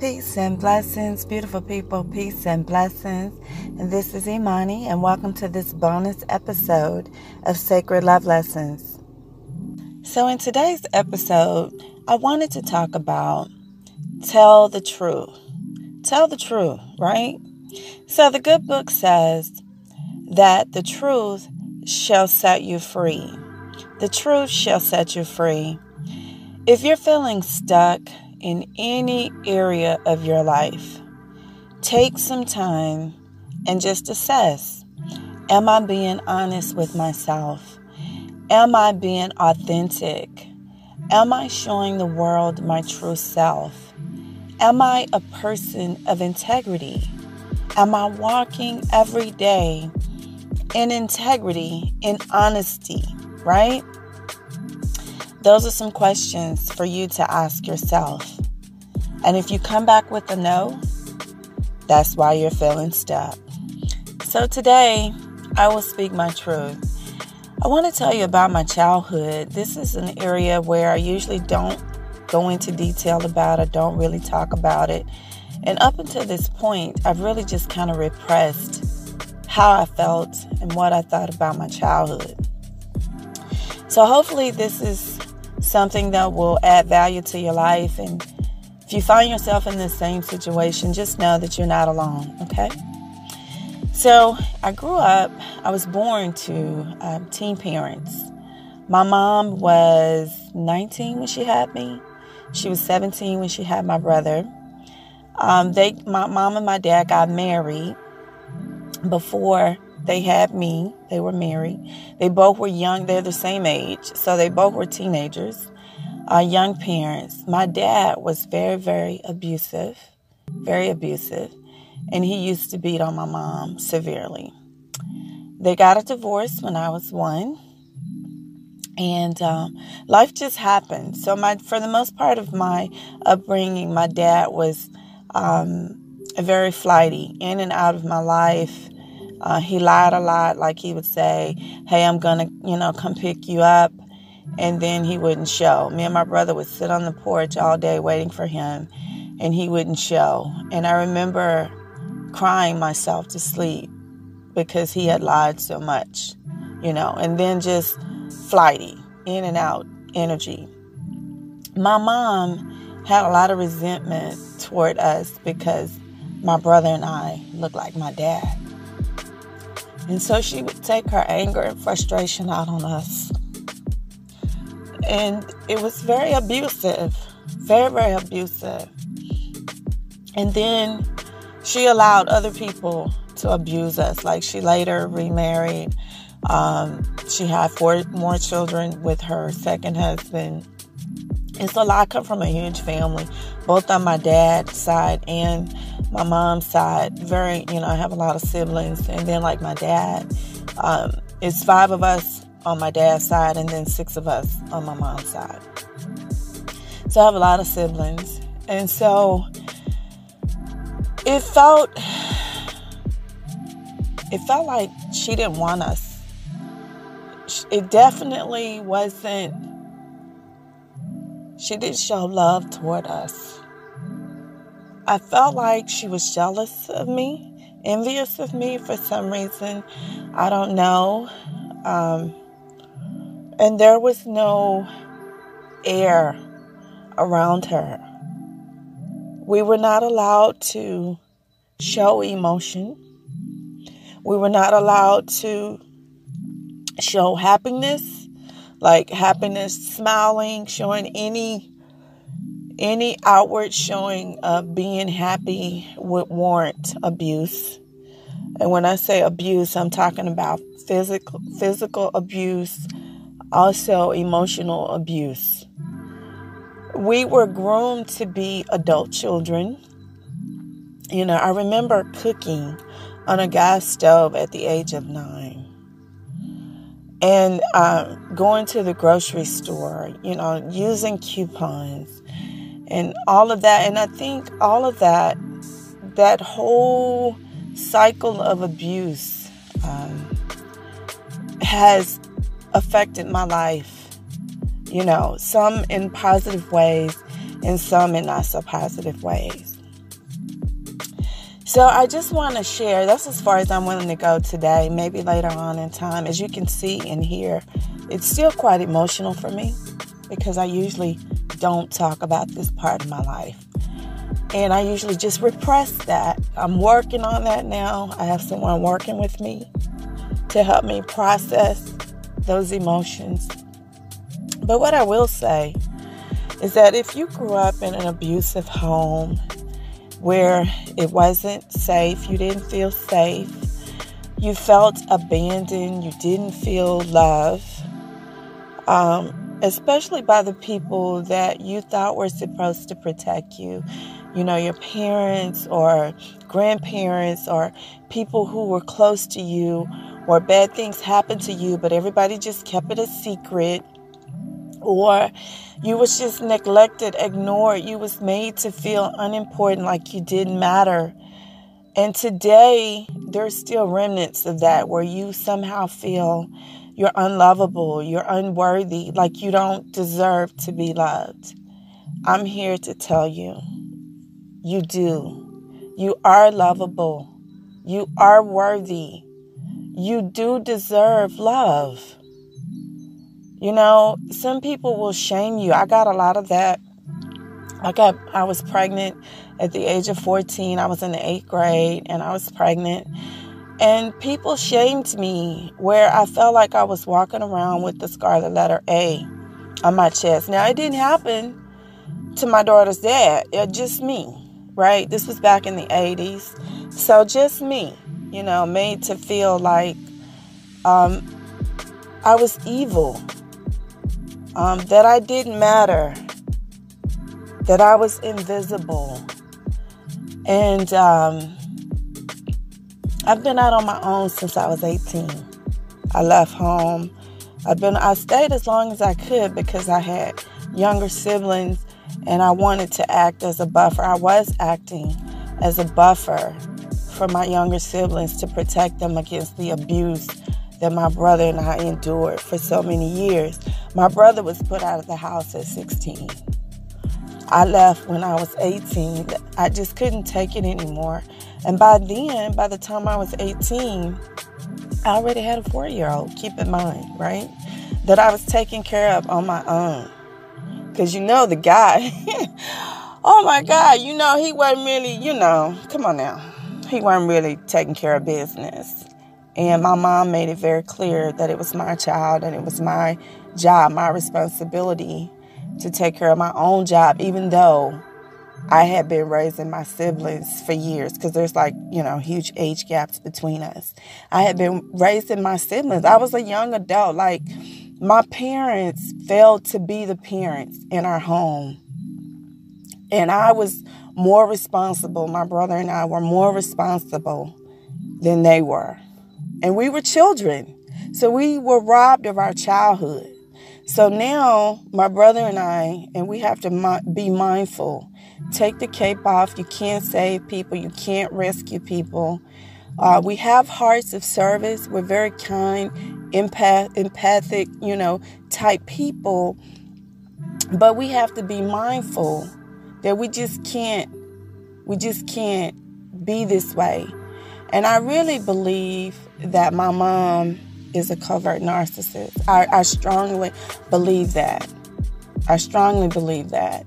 Peace and blessings, beautiful people. Peace and blessings. And this is Imani, and welcome to this bonus episode of Sacred Love Lessons. So, in today's episode, I wanted to talk about tell the truth. Tell the truth, right? So, the good book says that the truth shall set you free. The truth shall set you free. If you're feeling stuck, in any area of your life, take some time and just assess Am I being honest with myself? Am I being authentic? Am I showing the world my true self? Am I a person of integrity? Am I walking every day in integrity, in honesty, right? Those are some questions for you to ask yourself. And if you come back with a no, that's why you're feeling stuck. So today, I will speak my truth. I want to tell you about my childhood. This is an area where I usually don't go into detail about it, don't really talk about it. And up until this point, I've really just kind of repressed how I felt and what I thought about my childhood. So hopefully, this is something that will add value to your life. And if you find yourself in the same situation, just know that you're not alone, okay? So I grew up, I was born to um, teen parents. My mom was 19 when she had me. She was 17 when she had my brother. Um, they, my mom and my dad got married before they had me. They were married. They both were young. They're the same age. So they both were teenagers, uh, young parents. My dad was very, very abusive, very abusive. And he used to beat on my mom severely. They got a divorce when I was one. And um, life just happened. So, my for the most part of my upbringing, my dad was um, very flighty, in and out of my life uh, he lied a lot, like he would say, Hey, I'm going to, you know, come pick you up. And then he wouldn't show. Me and my brother would sit on the porch all day waiting for him, and he wouldn't show. And I remember crying myself to sleep because he had lied so much, you know, and then just flighty, in and out energy. My mom had a lot of resentment toward us because my brother and I looked like my dad. And so she would take her anger and frustration out on us. And it was very abusive, very, very abusive. And then she allowed other people to abuse us. Like she later remarried. Um, she had four more children with her second husband. And so I come from a huge family, both on my dad's side and my mom's side, very, you know, I have a lot of siblings. And then, like, my dad, um, it's five of us on my dad's side and then six of us on my mom's side. So I have a lot of siblings. And so it felt, it felt like she didn't want us. It definitely wasn't, she didn't show love toward us. I felt like she was jealous of me, envious of me for some reason. I don't know. Um, and there was no air around her. We were not allowed to show emotion. We were not allowed to show happiness, like happiness, smiling, showing any any outward showing of being happy would warrant abuse. And when I say abuse, I'm talking about physical physical abuse, also emotional abuse. We were groomed to be adult children. You know, I remember cooking on a gas stove at the age of nine and uh, going to the grocery store, you know, using coupons and all of that. And I think all of that, that whole cycle of abuse um, has affected my life. You know, some in positive ways and some in not so positive ways. So I just want to share, that's as far as I'm willing to go today, maybe later on in time. As you can see and hear, it's still quite emotional for me because I usually don't talk about this part of my life. And I usually just repress that. I'm working on that now. I have someone working with me to help me process those emotions. But what I will say is that if you grew up in an abusive home where it wasn't safe, you didn't feel safe, you felt abandoned, you didn't feel love, um, especially by the people that you thought were supposed to protect you. You know, your parents or grandparents or people who were close to you, or bad things happened to you, but everybody just kept it a secret or you was just neglected, ignored. You was made to feel unimportant, like you didn't matter. And today, there's still remnants of that where you somehow feel you're unlovable, you're unworthy, like you don't deserve to be loved. I'm here to tell you, you do. You are lovable. You are worthy. You do deserve love. You know, some people will shame you. I got a lot of that. I got I was pregnant at the age of 14. I was in the 8th grade and I was pregnant. And people shamed me where I felt like I was walking around with the scarlet letter A on my chest. Now, it didn't happen to my daughter's dad. It just me, right? This was back in the 80s. So just me, you know, made to feel like um, I was evil um, that I didn't matter, that I was invisible. And um, I've been out on my own since I was 18. I left home. I've been I stayed as long as I could because I had younger siblings and I wanted to act as a buffer. I was acting as a buffer for my younger siblings to protect them against the abuse that my brother and I endured for so many years. My brother was put out of the house at 16. I left when I was 18. I just couldn't take it anymore. And by then, by the time I was 18, I already had a four year old, keep in mind, right? That I was taking care of on my own. Because you know, the guy, oh my God, you know, he wasn't really, you know, come on now. He wasn't really taking care of business. And my mom made it very clear that it was my child and it was my job, my responsibility to take care of my own job, even though I had been raising my siblings for years because there's like, you know, huge age gaps between us. I had been raising my siblings. I was a young adult. Like, my parents failed to be the parents in our home. And I was more responsible. My brother and I were more responsible than they were. And we were children. So we were robbed of our childhood. So now, my brother and I, and we have to be mindful. Take the cape off. You can't save people, you can't rescue people. Uh, we have hearts of service. We're very kind, empath- empathic, you know, type people. But we have to be mindful that we just can't, we just can't be this way. And I really believe that my mom is a covert narcissist. I, I strongly believe that. I strongly believe that.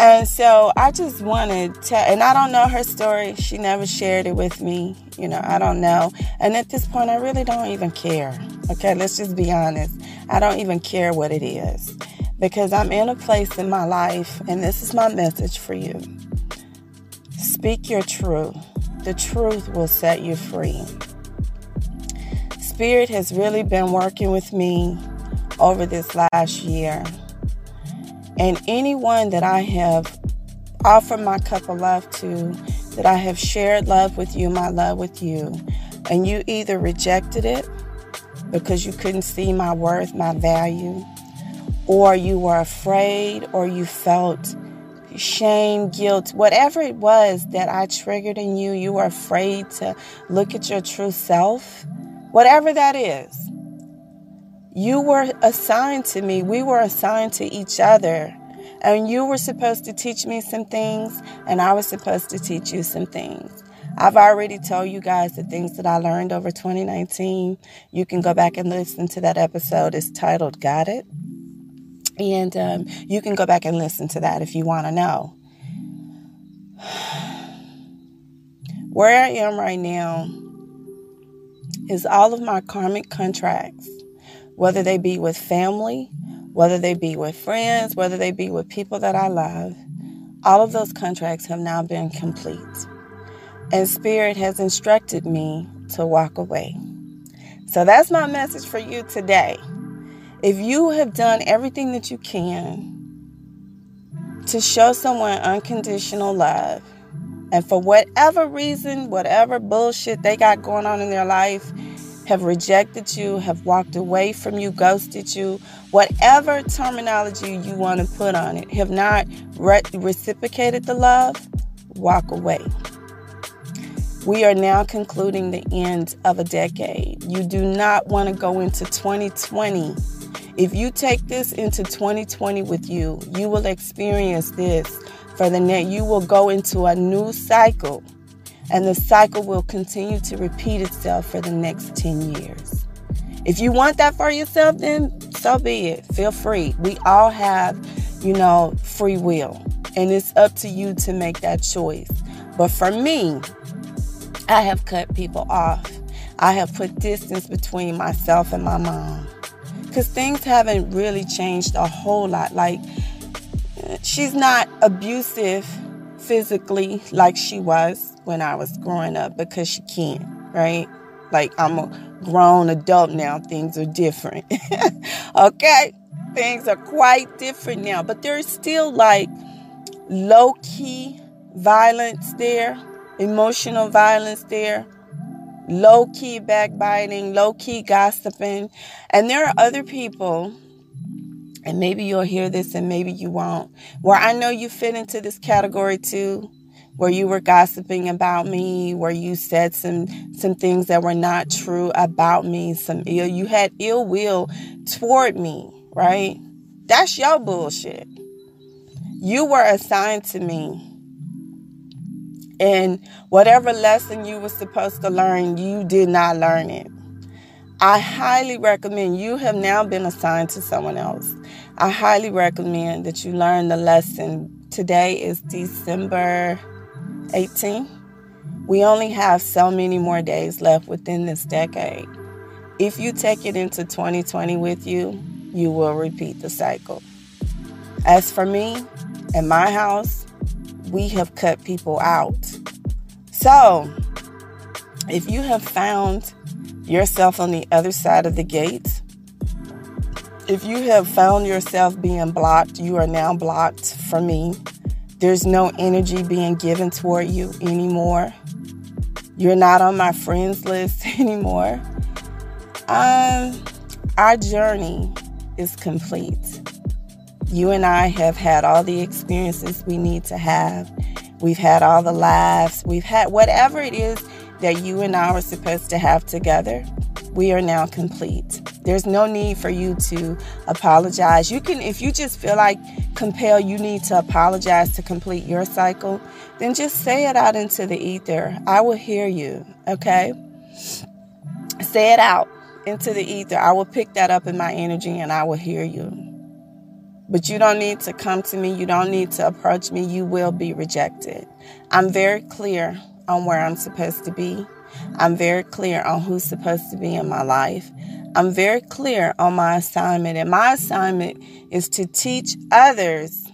And so I just wanted to, and I don't know her story. She never shared it with me. You know, I don't know. And at this point, I really don't even care. Okay, let's just be honest. I don't even care what it is because I'm in a place in my life, and this is my message for you. Speak your truth, the truth will set you free. Spirit has really been working with me over this last year. And anyone that I have offered my cup of love to, that I have shared love with you, my love with you, and you either rejected it because you couldn't see my worth, my value, or you were afraid, or you felt shame, guilt, whatever it was that I triggered in you, you were afraid to look at your true self whatever that is. You were assigned to me, we were assigned to each other And you were supposed to teach me some things, and I was supposed to teach you some things. I've already told you guys the things that I learned over 2019. You can go back and listen to that episode. It's titled Got It. And um, you can go back and listen to that if you want to know. Where I am right now is all of my karmic contracts, whether they be with family, whether they be with friends, whether they be with people that I love, all of those contracts have now been complete. And Spirit has instructed me to walk away. So that's my message for you today. If you have done everything that you can to show someone unconditional love, and for whatever reason, whatever bullshit they got going on in their life, have rejected you, have walked away from you, ghosted you, whatever terminology you want to put on it, have not re- reciprocated the love, walk away. We are now concluding the end of a decade. You do not want to go into 2020. If you take this into 2020 with you, you will experience this for the next, you will go into a new cycle, and the cycle will continue to repeat itself for the next 10 years. If you want that for yourself, then so be it. Feel free. We all have, you know, free will, and it's up to you to make that choice. But for me, I have cut people off. I have put distance between myself and my mom. Because things haven't really changed a whole lot. Like, she's not abusive physically like she was when I was growing up because she can't, right? Like I'm a grown adult now, things are different. okay? Things are quite different now, but there's still like low key violence there, emotional violence there, low key backbiting, low key gossiping. And there are other people and maybe you'll hear this and maybe you won't, where I know you fit into this category too, where you were gossiping about me, where you said some some things that were not true about me, some ill you had ill will toward me, right? That's your bullshit. You were assigned to me. And whatever lesson you were supposed to learn, you did not learn it. I highly recommend you have now been assigned to someone else. I highly recommend that you learn the lesson. Today is December 18. We only have so many more days left within this decade. If you take it into 2020 with you, you will repeat the cycle. As for me and my house, we have cut people out. So, if you have found yourself on the other side of the gate. If you have found yourself being blocked, you are now blocked from me. There's no energy being given toward you anymore. You're not on my friends list anymore. Um, our journey is complete. You and I have had all the experiences we need to have. We've had all the laughs. We've had whatever it is that you and I were supposed to have together, we are now complete. There's no need for you to apologize. You can, if you just feel like compel you need to apologize to complete your cycle, then just say it out into the ether. I will hear you, okay? Say it out into the ether. I will pick that up in my energy and I will hear you. But you don't need to come to me. You don't need to approach me. You will be rejected. I'm very clear on where I'm supposed to be. I'm very clear on who's supposed to be in my life. I'm very clear on my assignment, and my assignment is to teach others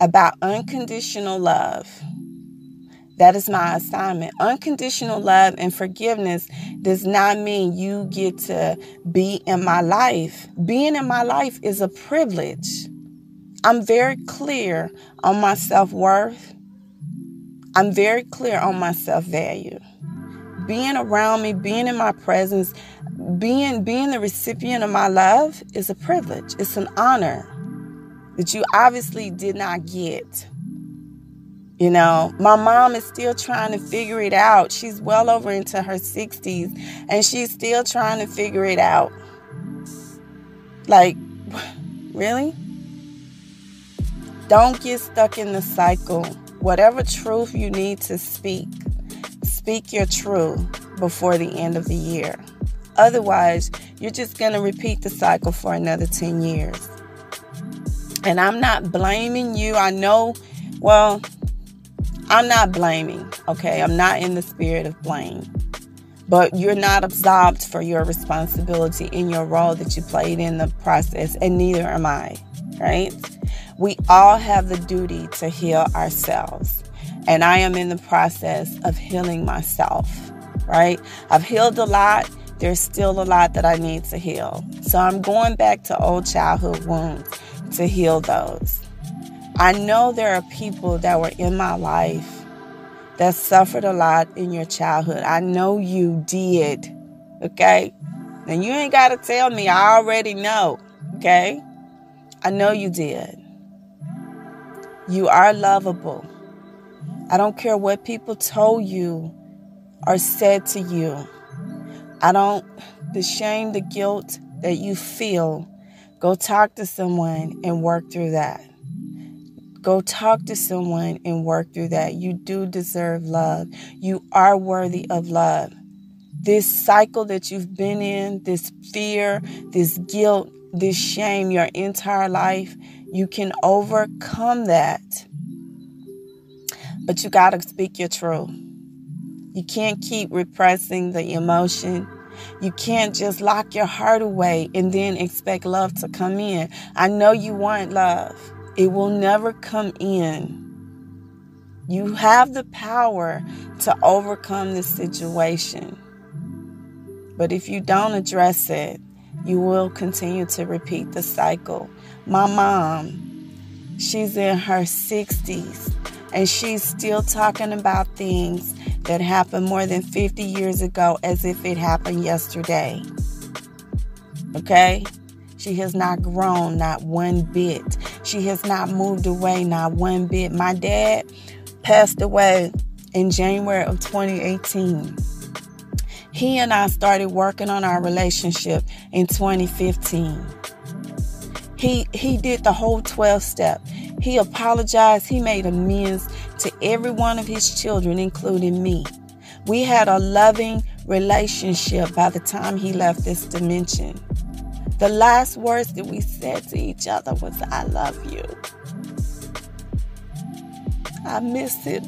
about unconditional love. That is my assignment. Unconditional love and forgiveness does not mean you get to be in my life. Being in my life is a privilege. I'm very clear on my self worth. I'm very clear on my self value. Being around me, being in my presence, being being the recipient of my love is a privilege. It's an honor that you obviously did not get. You know, my mom is still trying to figure it out. She's well over into her 60s and she's still trying to figure it out. Like, really? Don't get stuck in the cycle. Whatever truth you need to speak, speak your truth before the end of the year. Otherwise, you're just going to repeat the cycle for another 10 years. And I'm not blaming you. I know, well, I'm not blaming, okay? I'm not in the spirit of blame. But you're not absolved for your responsibility in your role that you played in the process, and neither am I, right? We all have the duty to heal ourselves. And I am in the process of healing myself, right? I've healed a lot. There's still a lot that I need to heal. So I'm going back to old childhood wounds to heal those. I know there are people that were in my life that suffered a lot in your childhood. I know you did. Okay? And you ain't got to tell me. I already know. Okay? I know you did. You are lovable. I don't care what people told you or said to you. I don't, the shame, the guilt that you feel, go talk to someone and work through that. Go talk to someone and work through that. You do deserve love. You are worthy of love. This cycle that you've been in, this fear, this guilt, this shame your entire life, you can overcome that. But you got to speak your truth. You can't keep repressing the emotion. You can't just lock your heart away and then expect love to come in. I know you want love, it will never come in. You have the power to overcome this situation. But if you don't address it, you will continue to repeat the cycle. My mom, she's in her 60s and she's still talking about things that happened more than 50 years ago as if it happened yesterday. Okay? She has not grown, not one bit. She has not moved away, not one bit. My dad passed away in January of 2018. He and I started working on our relationship in 2015. He he did the whole 12 step. He apologized. He made amends to every one of his children, including me. We had a loving relationship by the time he left this dimension. The last words that we said to each other was, I love you. I miss it.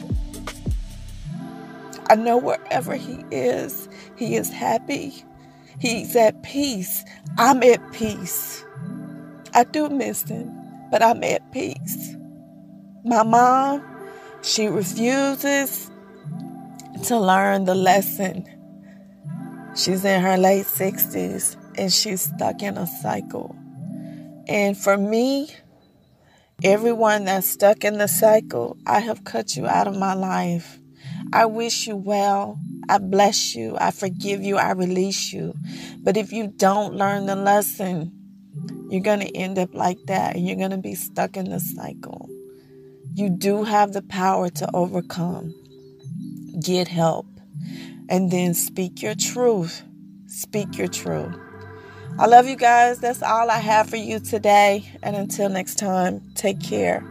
I know wherever he is, he is happy. He's at peace. I'm at peace. I do miss him, but I'm at peace. My mom, she refuses to learn the lesson. She's in her late 60s and she's stuck in a cycle. And for me, everyone that's stuck in the cycle, I have cut you out of my life. I wish you well. I bless you. I forgive you. I release you. But if you don't learn the lesson, you're going to end up like that and you're going to be stuck in the cycle. You do have the power to overcome. Get help. And then speak your truth. Speak your truth. I love you guys. That's all I have for you today. And until next time, take care.